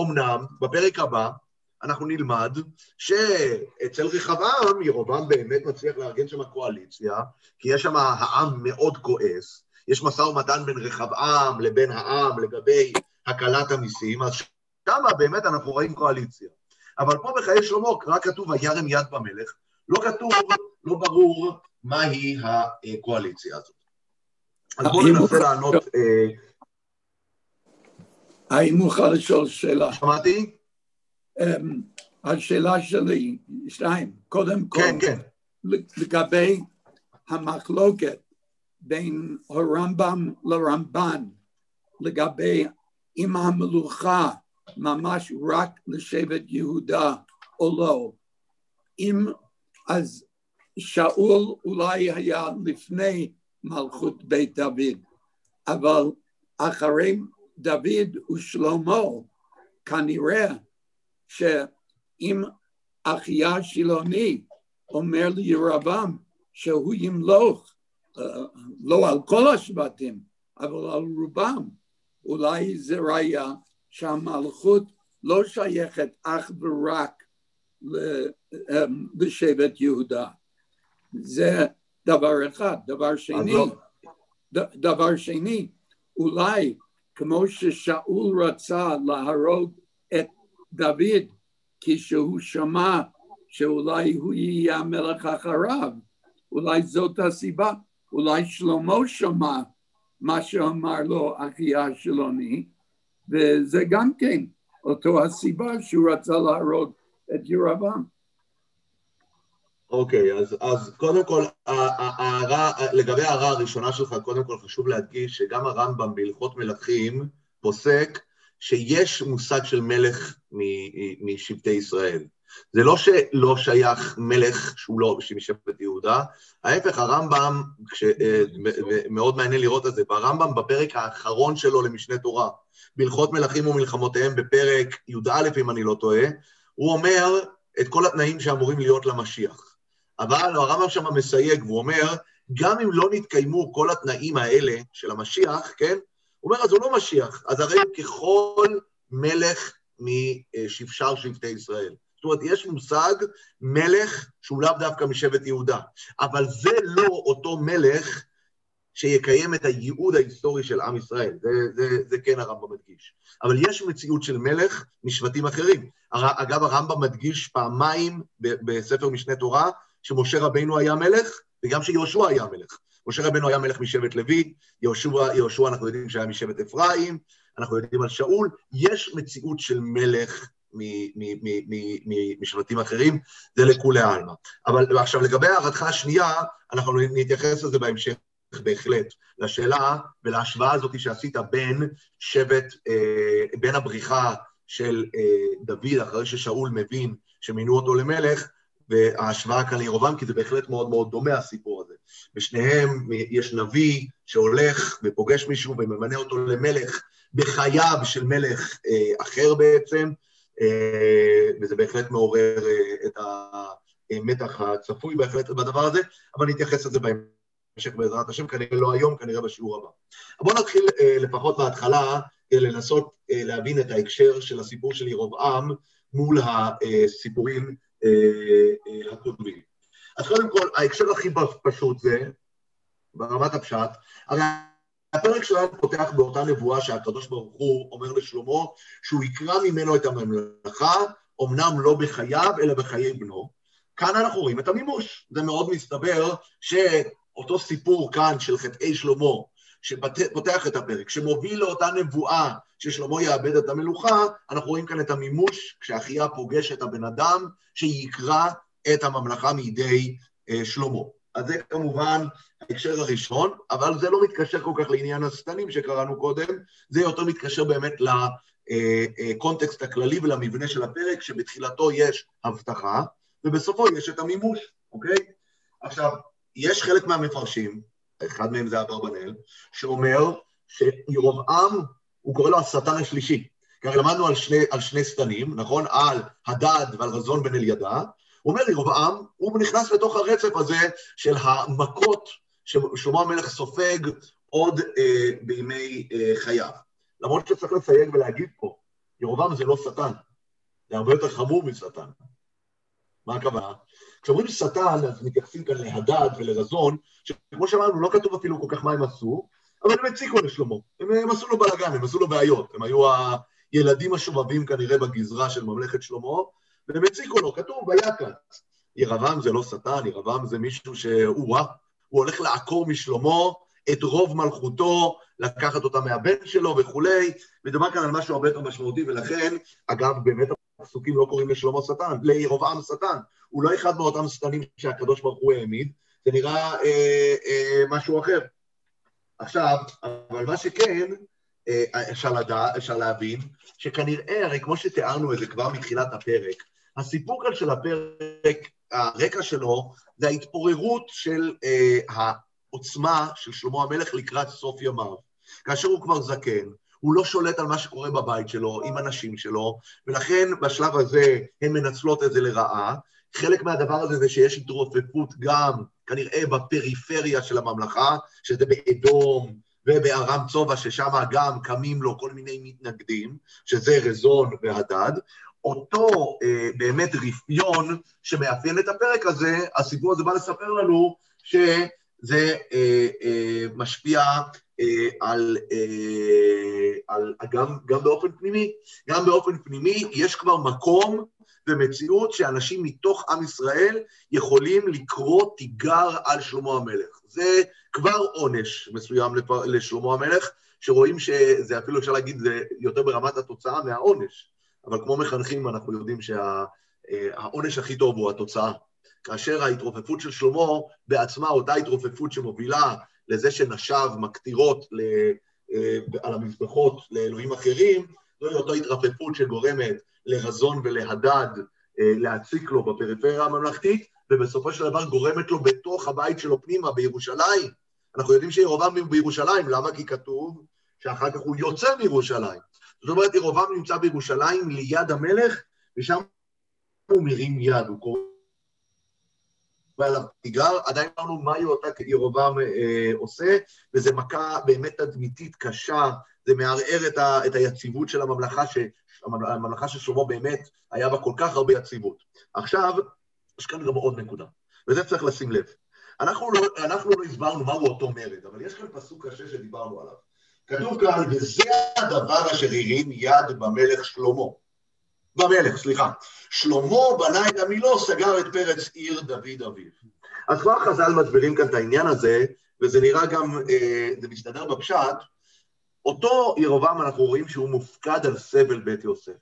אמנם, בפרק הבא, אנחנו נלמד שאצל רחבעם, ירובעם באמת מצליח לארגן שם קואליציה, כי יש שם העם מאוד כועס, יש משא ומתן בין רחבעם לבין העם לגבי הקלת המיסים, אז שמה באמת אנחנו רואים קואליציה. אבל פה בחיי שלמה רק כתוב וירם יד במלך, לא כתוב, לא ברור מהי הקואליציה הזאת. אז בואו האם ננסה לענות, אה, האם מוכן לשאול שאלה? שמעתי? אמ, השאלה שלי, שתיים, קודם כל, כן, כן. לגבי המחלוקת בין הרמב"ם לרמב"ן לגבי אם המלוכה ממש רק לשבט יהודה או לא. אם אז שאול אולי היה לפני מלכות בית דוד, אבל אחרי דוד ושלמה כנראה שאם אחיה שילוני אומר לירבעם שהוא ימלוך, לא על כל השבטים, אבל על רובם, אולי זה ראיה שהמלכות לא שייכת אך ורק לשבט יהודה. זה דבר אחד. דבר שני, דבר שני, אולי כמו ששאול רצה להרוג את דוד כשהוא שמע שאולי הוא יהיה המלך אחריו, אולי זאת הסיבה, אולי שלמה שמע מה שאמר לו אחיה השילוני, וזה גם כן אותו הסיבה שהוא רצה להרוג את ירבעם. אוקיי, okay, אז, אז קודם כל, ההערה, לגבי ההערה הראשונה שלך, קודם כל חשוב להדגיש שגם הרמב"ם בהלכות מלכים פוסק שיש מושג של מלך משבטי ישראל. זה לא שלא שייך מלך שהוא לא משבט יהודה, ההפך, הרמב"ם, כש, אה, מאוד מעניין לראות את זה, ברמב"ם בפרק האחרון שלו למשנה תורה, בהלכות מלכים ומלחמותיהם בפרק י"א, אם אני לא טועה, הוא אומר את כל התנאים שאמורים להיות למשיח. אבל הרמב"ם שם מסייג, והוא אומר, גם אם לא נתקיימו כל התנאים האלה של המשיח, כן? הוא אומר, אז הוא לא משיח, אז הרי ככל מלך משבשר שבטי ישראל. אומרת, יש מושג מלך שהוא לאו דווקא משבט יהודה, אבל זה לא אותו מלך שיקיים את הייעוד ההיסטורי של עם ישראל, זה, זה, זה כן הרמב"ם מדגיש. אבל יש מציאות של מלך משבטים אחרים. אגב, הרמב"ם מדגיש פעמיים בספר משנה תורה, שמשה רבינו היה מלך, וגם שיהושע היה מלך. משה רבנו היה מלך משבט לוי, יהושע, יהושע אנחנו יודעים שהיה משבט אפרים, אנחנו יודעים על שאול, יש מציאות של מלך משבטים אחרים, זה לכולי עלמא. אבל עכשיו לגבי הערתך השנייה, אנחנו נתייחס לזה בהמשך בהחלט, לשאלה ולהשוואה הזאת שעשית בין שבט, אה, בין הבריחה של אה, דוד אחרי ששאול מבין שמינו אותו למלך, וההשוואה כאן לירובעם, כי זה בהחלט מאוד מאוד דומה הסיפור הזה. בשניהם יש נביא שהולך ופוגש מישהו וממנה אותו למלך בחייו של מלך אה, אחר בעצם, וזה בהחלט מעורר אה, את המתח הצפוי בהחלט בדבר הזה, אבל נתייחס לזה בהמשך בעזרת השם, כנראה לא היום, כנראה בשיעור הבא. בואו נתחיל אה, לפחות בהתחלה לנסות להבין את ההקשר של הסיפור של ירובעם מול הסיפורים הקודמים. אז קודם כל, ההקשר הכי פשוט זה, ברמת הפשט, הרי הפרק שלנו פותח באותה נבואה שהקדוש ברוך הוא אומר לשלמה שהוא יקרא ממנו את הממלכה, אמנם לא בחייו, אלא בחיי בנו. כאן אנחנו רואים את המימוש. זה מאוד מסתבר שאותו סיפור כאן של חטאי שלמה, שפותח את הפרק, שמוביל לאותה נבואה ששלמה יאבד את המלוכה, אנחנו רואים כאן את המימוש, כשאחיה פוגש את הבן אדם, שיקרא את הממלכה מידי אה, שלמה. אז זה כמובן ההקשר הראשון, אבל זה לא מתקשר כל כך לעניין השטנים שקראנו קודם, זה יותר מתקשר באמת לקונטקסט הכללי ולמבנה של הפרק, שבתחילתו יש הבטחה, ובסופו יש את המימוש, אוקיי? עכשיו, יש חלק מהמפרשים, אחד מהם זה אברבנאל, שאומר שירובעם, הוא קורא לו השטן השלישי. כי למדנו על שני, על שני שטנים, נכון? על הדד ועל רזון בן אלידע, אומר ירבעם, הוא נכנס לתוך הרצף הזה של המכות ששלמה המלך סופג עוד אה, בימי אה, חייו. למרות שצריך לסייג ולהגיד פה, ירבעם זה לא שטן, זה הרבה יותר חמור משטן. מה הכוונה? כשאומרים שטן, אז מתייחסים כאן להדד ולרזון, שכמו שאמרנו, לא כתוב אפילו כל כך מה הם עשו, אבל הם הציקו לשלמה. הם, הם עשו לו בלאגן, הם עשו לו בעיות. הם היו הילדים השובבים כנראה בגזרה של ממלכת שלמה, והם הציקו לו, כתוב ויקץ. ירבעם זה לא שטן, ירבעם זה מישהו שהוא וואה, הוא הולך לעקור משלמה את רוב מלכותו, לקחת אותה מהבן שלו וכולי, מדובר כאן על משהו הרבה יותר משמעותי, ולכן, אגב, באמת הפסוקים לא קוראים לשלמה שטן, לירבעם שטן. הוא לא אחד מאותם שטנים שהקדוש ברוך הוא העמיד, זה נראה אה, אה, משהו אחר, עכשיו, אבל מה שכן, אה, אפשר, לדע, אפשר להבין, שכנראה, הרי כמו שתיארנו את זה כבר מתחילת הפרק, הסיפור כאן של הפרק, הרקע שלו, זה ההתפוררות של אה, העוצמה של שלמה המלך לקראת סוף ימיו. כאשר הוא כבר זקן, הוא לא שולט על מה שקורה בבית שלו, עם הנשים שלו, ולכן בשלב הזה הן מנצלות את זה לרעה. חלק מהדבר הזה זה שיש התרופפות גם, כנראה, בפריפריה של הממלכה, שזה באדום ובארם צובע, ששם גם קמים לו כל מיני מתנגדים, שזה רזון והדד. אותו אה, באמת רפיון שמאפיין את הפרק הזה, הסיפור הזה בא לספר לנו שזה אה, אה, משפיע אה, על, אה, על, גם, גם באופן פנימי. גם באופן פנימי יש כבר מקום ומציאות שאנשים מתוך עם ישראל יכולים לקרוא תיגר על שלמה המלך. זה כבר עונש מסוים לשלמה המלך, שרואים שזה אפילו אפשר להגיד, זה יותר ברמת התוצאה מהעונש. אבל כמו מחנכים אנחנו יודעים שהעונש הכי טוב הוא התוצאה. כאשר ההתרופפות של שלמה בעצמה, אותה התרופפות שמובילה לזה שנשיו מקטירות ל, אה, על המזבחות לאלוהים אחרים, זוהי אותה התרפפות שגורמת לרזון ולהדד אה, להציק לו בפריפריה הממלכתית, ובסופו של דבר גורמת לו בתוך הבית שלו פנימה בירושלים. אנחנו יודעים שירובעם בירושלים, למה? כי כתוב שאחר כך הוא יוצא מירושלים. זאת אומרת, ירובעם נמצא בירושלים ליד המלך, ושם הוא מרים יד, הוא קורא ועליו תיגר, עדיין אמרנו מהי אותה ירובעם אה, עושה, וזו מכה באמת תדמיתית קשה, זה מערער את, ה, את היציבות של הממלכה, ש, הממלכה של שלמה באמת היה בה כל כך הרבה יציבות. עכשיו, יש כאן גם עוד נקודה, וזה צריך לשים לב. אנחנו לא, אנחנו לא הסברנו מהו אותו מרד, אבל יש כאן פסוק קשה שדיברנו עליו. כתוב כאן, וזה הדבר אשר הרים יד במלך שלמה. במלך, סליחה. שלמה בנה את המילו, סגר את פרץ עיר דוד אביו. אז כבר חז"ל מסבירים כאן את העניין הזה, וזה נראה גם, אה, זה מסתדר בפשט, אותו ירובעם אנחנו רואים שהוא מופקד על סבל בית יוסף.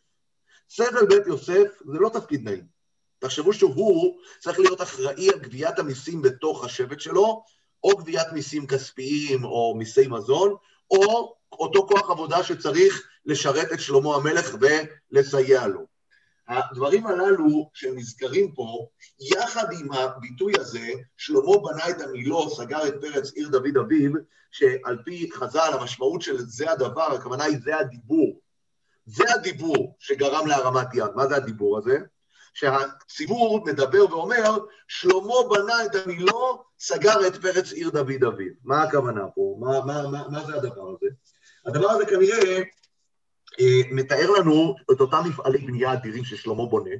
סבל בית יוסף זה לא תפקיד נעים. תחשבו שהוא צריך להיות אחראי על גביית המיסים בתוך השבט שלו, או גביית מיסים כספיים או מיסי מזון, או אותו כוח עבודה שצריך לשרת את שלמה המלך ולסייע לו. הדברים הללו שנזכרים פה, יחד עם הביטוי הזה, שלמה בנה את המילו, סגר את פרץ עיר דוד אביו, שעל פי חז"ל המשמעות של זה הדבר, הכוונה היא זה הדיבור. זה הדיבור שגרם להרמת יד. מה זה הדיבור הזה? שהציבור מדבר ואומר, שלמה בנה את המילו, סגר את פרץ עיר דוד אביו. מה הכוונה פה? מה, מה, מה, מה זה הדבר הזה? הדבר הזה כנראה אה, מתאר לנו את אותם מפעלי בנייה אדירים ששלמה בונה.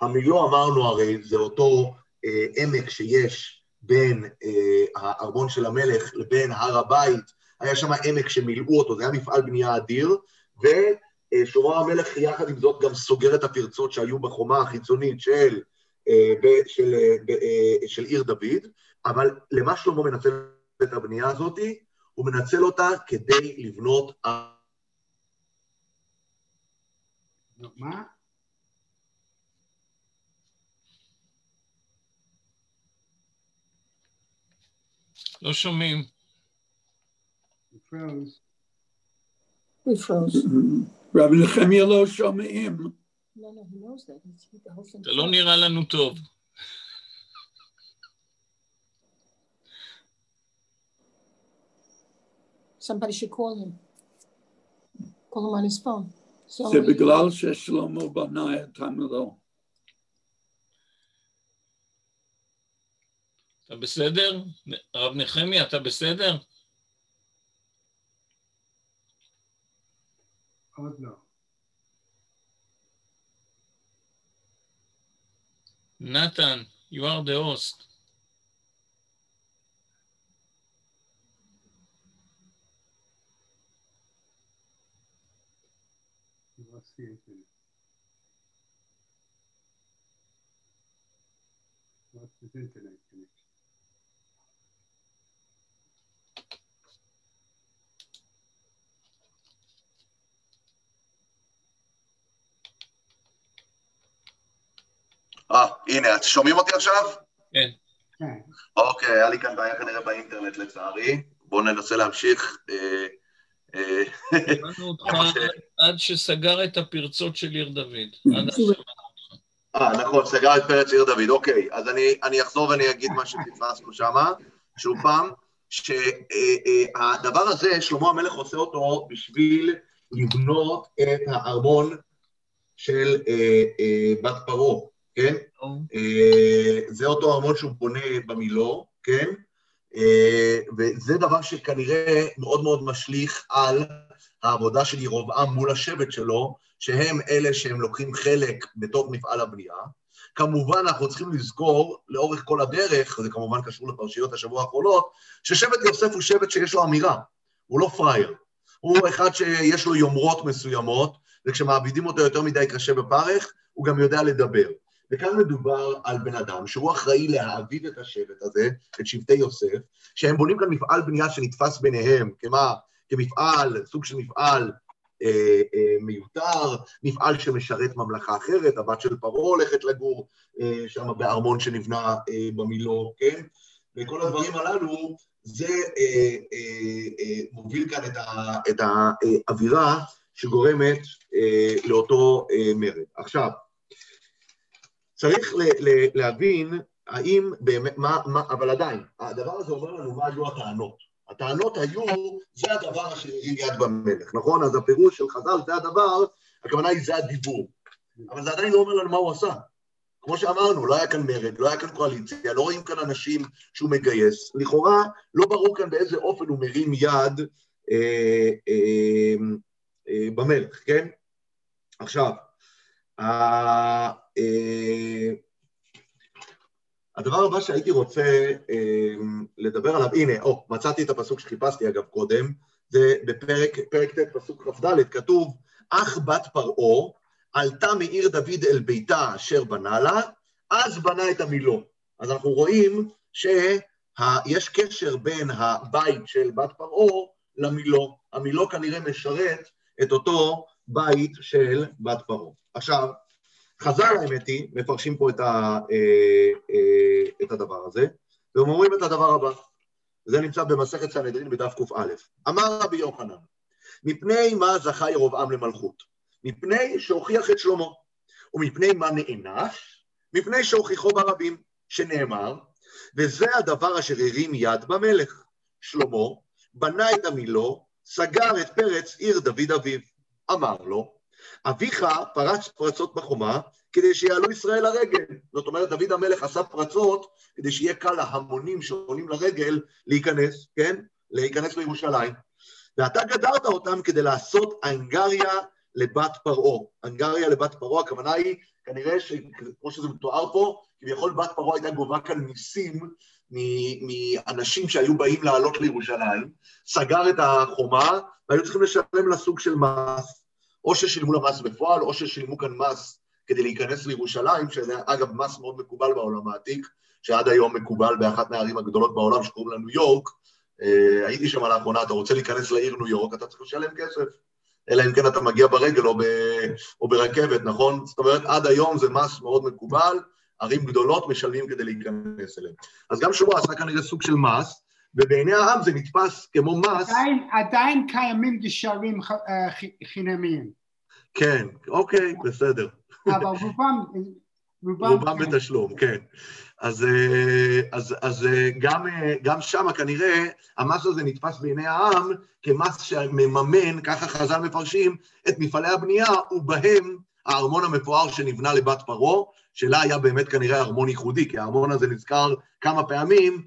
המילו אמרנו הרי זה אותו אה, עמק שיש בין אה, הארמון של המלך לבין הר הבית, היה שם עמק שמילאו אותו, זה היה מפעל בנייה אדיר, ושלמה המלך יחד עם זאת גם סוגר את הפרצות שהיו בחומה החיצונית של, של, של עיר דוד, אבל למה שלמה מנצל את הבנייה הזאת? הוא מנצל אותה כדי לבנות מה? לא שומעים. רב נחמיה לא שומעים. זה לא נראה לנו טוב. Somebody should call him. Call him on his phone. זה בגלל ששלמה בנה את המלוא. אתה בסדר? הרב נחמי, אתה בסדר? Nathan, you are the host. What's internet? אה, הנה, את שומעים אותי עכשיו? כן. כן. אוקיי, היה לי כאן בעיה כנראה באינטרנט לצערי. בואו ננסה להמשיך. אה, אה, עד שסגר את הפרצות של עיר דוד. שוב. אה, נכון, סגר את פרץ עיר דוד, אוקיי. אז אני, אני אחזור ואני אגיד מה שפספסנו שמה, שוב פעם, שהדבר הזה, שלמה המלך עושה אותו בשביל לבנות את הארמון של אה, אה, בת פרעה, כן? אה, זה אותו ארמון שהוא בונה במילו, כן? אה, וזה דבר שכנראה מאוד מאוד משליך על העבודה של ירבעם מול השבט שלו, שהם אלה שהם לוקחים חלק בתוך מפעל הבנייה. כמובן, אנחנו צריכים לזכור לאורך כל הדרך, זה כמובן קשור לפרשיות השבוע האחרונות, ששבט יוסף הוא שבט שיש לו אמירה, הוא לא פראייר. הוא אחד שיש לו יומרות מסוימות, וכשמעבידים אותו יותר מדי קשה בפרך, הוא גם יודע לדבר. וכאן מדובר על בן אדם שהוא אחראי להעביד את השבט הזה, את שבטי יוסף, שהם בונים כאן מפעל בנייה שנתפס ביניהם, כמה? כמפעל, סוג של מפעל אה, אה, מיותר, מפעל שמשרת ממלכה אחרת, הבת של פרעה הולכת לגור אה, שם בארמון שנבנה אה, במילו, כן? וכל הדברים הללו, זה אה, אה, אה, מוביל כאן את, ה, את האווירה שגורמת אה, לאותו אה, מרד. עכשיו, צריך ל, ל, להבין האם באמת, מה, מה, אבל עדיין, הדבר הזה אומר לנו מה היו הטענות. הטענות היו, זה הדבר אשר הרים יד במלך, נכון? אז הפירוש של חז"ל זה הדבר, הכוונה היא זה הדיבור. אבל זה עדיין לא אומר לנו מה הוא עשה. כמו שאמרנו, לא היה כאן מרד, לא היה כאן קואליציה, לא רואים כאן אנשים שהוא מגייס. לכאורה, לא ברור כאן באיזה אופן הוא מרים יד אה, אה, אה, במלך, כן? עכשיו, הדבר הבא שהייתי רוצה אה, לדבר עליו, הנה, או, מצאתי את הפסוק שחיפשתי אגב קודם, זה בפרק פרק ט' פסוק כ"ד, כתוב, אך בת פרעה עלתה מעיר דוד אל ביתה אשר בנה לה, אז בנה את המילו. אז אנחנו רואים שיש קשר בין הבית של בת פרעה למילו. המילו כנראה משרת את אותו בית של בת פרעה. עכשיו, חז"ל האמת היא, מפרשים פה את, ה, אה, אה, את הדבר הזה, והם אומרים את הדבר הבא. זה נמצא במסכת סנהדרין בדף קא. אמר רבי יוחנן, מפני מה זכה ירבעם למלכות? מפני שהוכיח את שלמה. ומפני מה נענש? מפני שהוכיחו ברבים, שנאמר, וזה הדבר אשר הרים יד במלך. שלמה בנה את המילו, סגר את פרץ עיר דוד אביו. אמר לו, אביך פרץ פרצות בחומה כדי שיעלו ישראל לרגל. זאת אומרת, דוד המלך עשה פרצות כדי שיהיה קל להמונים שעולים לרגל להיכנס, כן? להיכנס לירושלים. ואתה גדרת אותם כדי לעשות אנגריה לבת פרעה. אנגריה לבת פרעה, הכוונה היא, כנראה שכמו שזה מתואר פה, כביכול בת פרעה הייתה גובה כאן מיסים מאנשים שהיו באים לעלות לירושלים, סגר את החומה, והיו צריכים לשלם לה סוג של מס. או ששילמו לה מס בפועל, או ששילמו כאן מס כדי להיכנס לירושלים, שזה אגב מס מאוד מקובל בעולם העתיק, שעד היום מקובל באחת מהערים הגדולות בעולם שקוראים לה ניו יורק. אה, הייתי שם לאחרונה, אתה רוצה להיכנס לעיר ניו יורק, אתה צריך לשלם כסף. אלא אם כן אתה מגיע ברגל או, ב, או ברכבת, נכון? זאת אומרת, עד היום זה מס מאוד מקובל, ערים גדולות משלמים כדי להיכנס אליהם. אז גם שלמה עשה כנראה סוג של מס, ובעיני העם זה נתפס כמו מס. עדיין, עדיין קיימים גשרים אה, חינמיים, כן, אוקיי, בסדר. אבל רובם, רובם, רובם בתשלום, כן. אז, אה, אז, אז אה, גם, גם שם כנראה המס הזה נתפס בעיני העם כמס שמממן, ככה חז"ל מפרשים, את מפעלי הבנייה, ובהם הארמון המפואר שנבנה לבת פרעה, שלה היה באמת כנראה ארמון ייחודי, כי הארמון הזה נזכר כמה פעמים,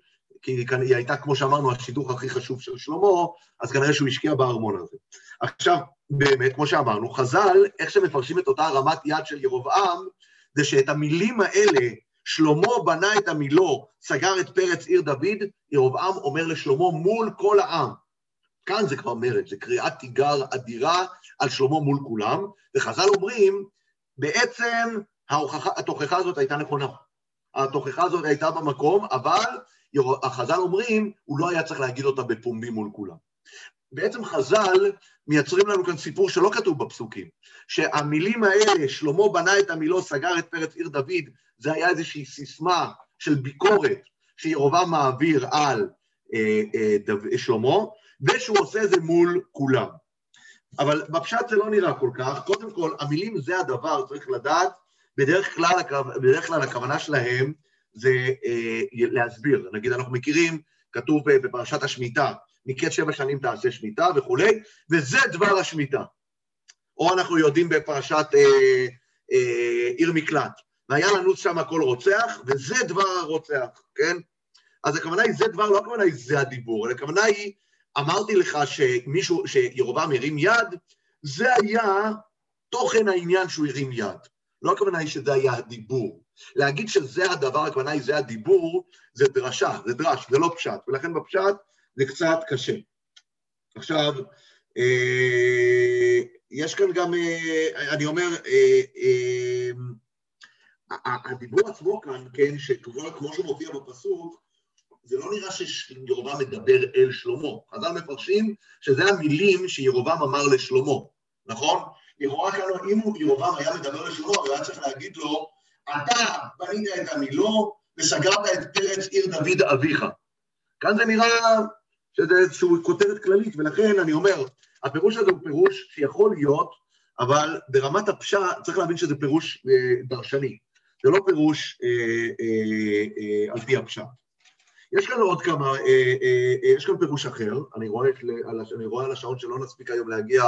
כי היא הייתה, כמו שאמרנו, השידוך הכי חשוב של שלמה, אז כנראה שהוא השקיע בארמון הזה. עכשיו, באמת, כמו שאמרנו, חז"ל, איך שמפרשים את אותה רמת יד של ירבעם, זה שאת המילים האלה, שלמה בנה את המילו, סגר את פרץ עיר דוד, ירבעם אומר לשלמה מול כל העם. כאן זה כבר מרד, זה קריאת תיגר אדירה על שלמה מול כולם, וחז"ל אומרים, בעצם ההוכחה, התוכחה הזאת הייתה נכונה. התוכחה הזאת הייתה במקום, אבל החז"ל אומרים, הוא לא היה צריך להגיד אותה בפומבי מול כולם. בעצם חז"ל מייצרים לנו כאן סיפור שלא כתוב בפסוקים, שהמילים האלה, שלמה בנה את המילו, סגר את פרץ עיר דוד, זה היה איזושהי סיסמה של ביקורת שירובעם מעביר על אה, אה, דו- שלמה, ושהוא עושה את זה מול כולם. אבל בפשט זה לא נראה כל כך. קודם כל, המילים זה הדבר, צריך לדעת, בדרך כלל, בדרך כלל הכוונה שלהם זה אה, להסביר. נגיד, אנחנו מכירים, כתוב בפרשת השמיטה, מקץ שבע שנים תעשה שמיטה וכולי, וזה דבר השמיטה. או אנחנו יודעים בפרשת אה, אה, עיר מקלט, והיה לנוץ שם כל רוצח, וזה דבר הרוצח, כן? אז הכוונה היא זה דבר, לא הכוונה היא זה הדיבור, אלא הכוונה היא, אמרתי לך שמישהו, שירובעם הרים יד, זה היה תוכן העניין שהוא הרים יד. לא הכוונה היא שזה היה הדיבור. להגיד שזה הדבר, הכוונה היא זה הדיבור, זה דרשה, זה דרש, זה לא פשט, ולכן בפשט זה קצת קשה. עכשיו, אה, יש כאן גם, אה, אני אומר, אה, אה, ה- הדיבור עצמו כאן, כן, שכמו כמו שמופיע בפסוק, זה לא נראה שירובעם מדבר אל שלמה. חז"ל מפרשים שזה המילים שירובעם אמר לשלמה, נכון? לכאורה כאן, אם הוא- ירובעם היה מדבר לשלמה, הוא היה צריך להגיד לו, אתה בנית את המילו וסגרת את פרץ עיר דוד אביך. כאן זה נראה שזה איזושהי כותרת כללית, ולכן אני אומר, הפירוש הזה הוא פירוש שיכול להיות, אבל ברמת הפשט צריך להבין שזה פירוש אה, דרשני. זה לא פירוש אה, אה, אה, על פי הפשט. יש כאן עוד כמה, אה, אה, אה, יש כאן פירוש אחר, אני רואה, את- על הש- אני רואה על השעון שלא נספיק היום להגיע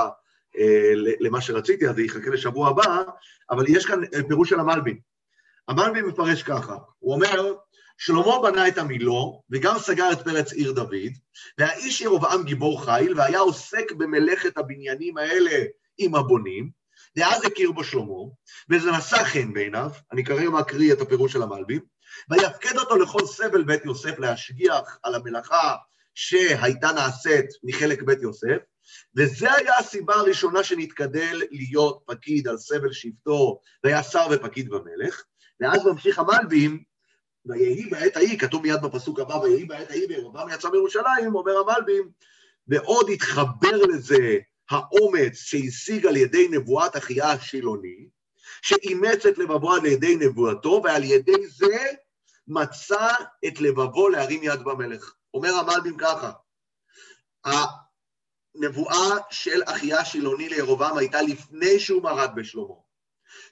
אה, למה שרציתי, אז זה יחכה לשבוע הבא, אבל יש כאן אה, פירוש של המלבים. המלבים מפרש ככה, הוא אומר, שלמה בנה את המילו, וגם סגר את פרץ עיר דוד, והאיש ירבעם גיבור חיל, והיה עוסק במלאכת הבניינים האלה עם הבונים, ואז הכיר בו שלמה, וזה נשא חן בעיניו, אני כרגע מקריא את הפירוש של המלבים, ויפקד אותו לכל סבל בית יוסף להשגיח על המלאכה שהייתה נעשית מחלק בית יוסף, וזה היה הסיבה הראשונה שנתגדל להיות פקיד על סבל שבטו, והיה שר ופקיד במלך, ואז ממשיך המלבים, ויהי בעת ההיא, כתוב מיד בפסוק הבא, ויהי בעת ההיא וירבעם יצא מירושלים, אומר המלבים, ועוד התחבר לזה האומץ שהשיג על ידי נבואת אחיה השילוני, שאימץ את לבבו על ידי נבואתו, ועל ידי זה מצא את לבבו להרים יד במלך. אומר המלבים ככה, הנבואה של אחיה השילוני לירובעם הייתה לפני שהוא מרד בשלמה.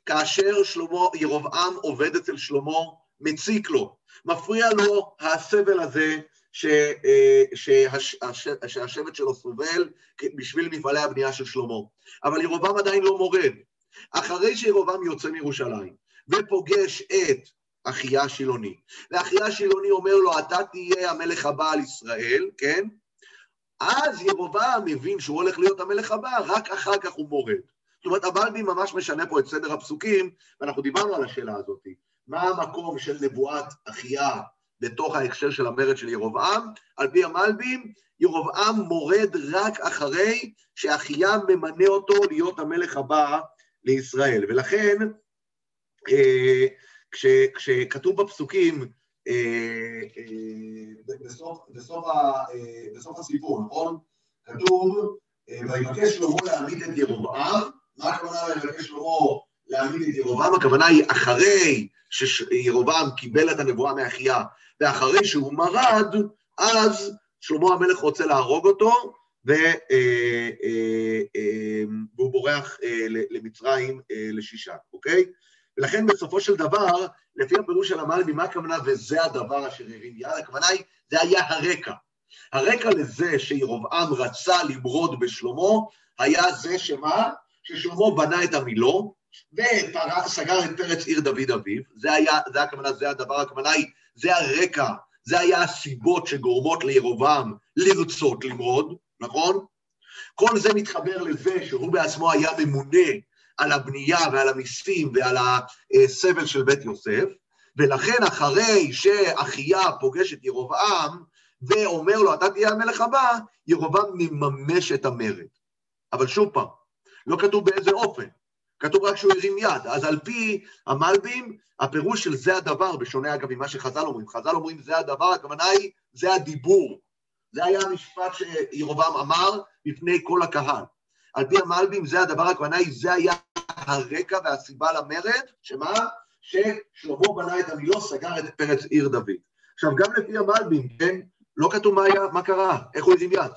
כאשר שלמה, ירובעם עובד אצל שלמה, מציק לו, מפריע לו הסבל הזה ש, אה, שהש, הש, שהשבט שלו סובל בשביל מפעלי הבנייה של שלמה. אבל ירובעם עדיין לא מורד. אחרי שירובעם יוצא מירושלים ופוגש את אחיה השילוני, ואחיה השילוני אומר לו, אתה תהיה המלך הבא על ישראל, כן? אז ירובעם מבין שהוא הולך להיות המלך הבא, רק אחר כך הוא מורד. זאת אומרת, הבלבי ממש משנה פה את סדר הפסוקים, ואנחנו דיברנו על השאלה הזאת. מה המקום של נבואת אחיה בתוך ההקשר של המרד של ירובעם? על פי המלבים, ירובעם מורד רק אחרי שאחיה ממנה אותו להיות המלך הבא לישראל. ולכן, אה, כש, כשכתוב בפסוקים, אה, אה, בסוף, בסוף, ה, אה, בסוף הסיפור, נכון? כתוב, אה, ויבקש שלמה להעמיד את ירובעם, מה הכוונה ויבקש שלמה להעמיד את ירובעם? הכוונה היא אחרי שירובעם קיבל את הנבואה מאחיה, ואחרי שהוא מרד, אז שלמה המלך רוצה להרוג אותו, אה, אה, אה, והוא בורח למצרים לשישה, אוקיי? ולכן בסופו של דבר, לפי הפירוש של המלבי, מה הכוונה וזה הדבר אשר הרים יד? הכוונה היא, זה היה הרקע. הרקע לזה שירובעם רצה למרוד בשלמה, היה זה שמה? ששלמה בנה את המילו, וסגר את פרץ עיר דוד אביו, זה היה, זה הכוונה, זה הדבר, הכוונה היא, זה הרקע, זה היה הסיבות שגורמות לירובעם לרצות למרוד, נכון? כל זה מתחבר לזה שהוא בעצמו היה ממונה על הבנייה ועל המיסים ועל הסבל של בית יוסף, ולכן אחרי שאחיה פוגש את ירובעם ואומר לו, אתה תהיה המלך הבא, ירובעם מממש את המרד. אבל שוב פעם, לא כתוב באיזה אופן, כתוב רק שהוא הרים יד. אז על פי המלבים, הפירוש של זה הדבר, בשונה אגב ממה שחז"ל אומרים, חז"ל אומרים זה הדבר, הכוונה היא, זה הדיבור. זה היה המשפט שירובעם אמר בפני כל הקהל. על פי המלבים זה הדבר, הכוונה היא, זה היה הרקע והסיבה למרד, שמה? ששלמה בנה את המילו, סגר את פרץ עיר דוד. עכשיו, גם לפי המלבים, כן, לא כתוב מה, היה, מה קרה, איך הוא הרים יד.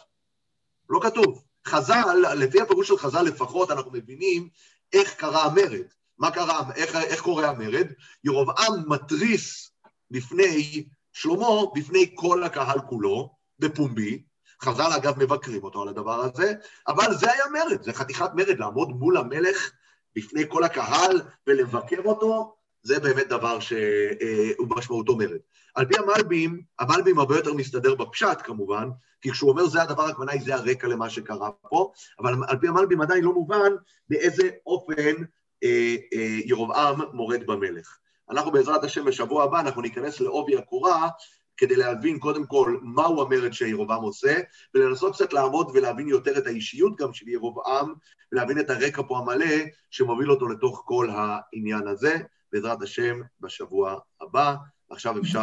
לא כתוב. חז"ל, לפי הפירוש של חז"ל לפחות, אנחנו מבינים איך קרה המרד. מה קרה, איך, איך קורה המרד? ירבעם מתריס בפני שלמה, בפני כל הקהל כולו, בפומבי. חז"ל אגב מבקרים אותו על הדבר הזה, אבל זה היה מרד, זה חתיכת מרד, לעמוד מול המלך בפני כל הקהל ולבקר אותו, זה באמת דבר שהוא משמעותו מרד. על פי המלבים, המלבים הרבה יותר מסתדר בפשט כמובן, כי כשהוא אומר זה הדבר, הכוונה היא זה הרקע למה שקרה פה, אבל על פי המלבים עדיין לא מובן באיזה אופן אה, אה, ירבעם מורד במלך. אנחנו בעזרת השם בשבוע הבא, אנחנו ניכנס לעובי הקורה, כדי להבין קודם כל מהו המרד שירבעם עושה, ולנסות קצת לעמוד ולהבין יותר את האישיות גם של ירבעם, ולהבין את הרקע פה המלא שמוביל אותו לתוך כל העניין הזה, בעזרת השם בשבוע הבא. עכשיו אפשר...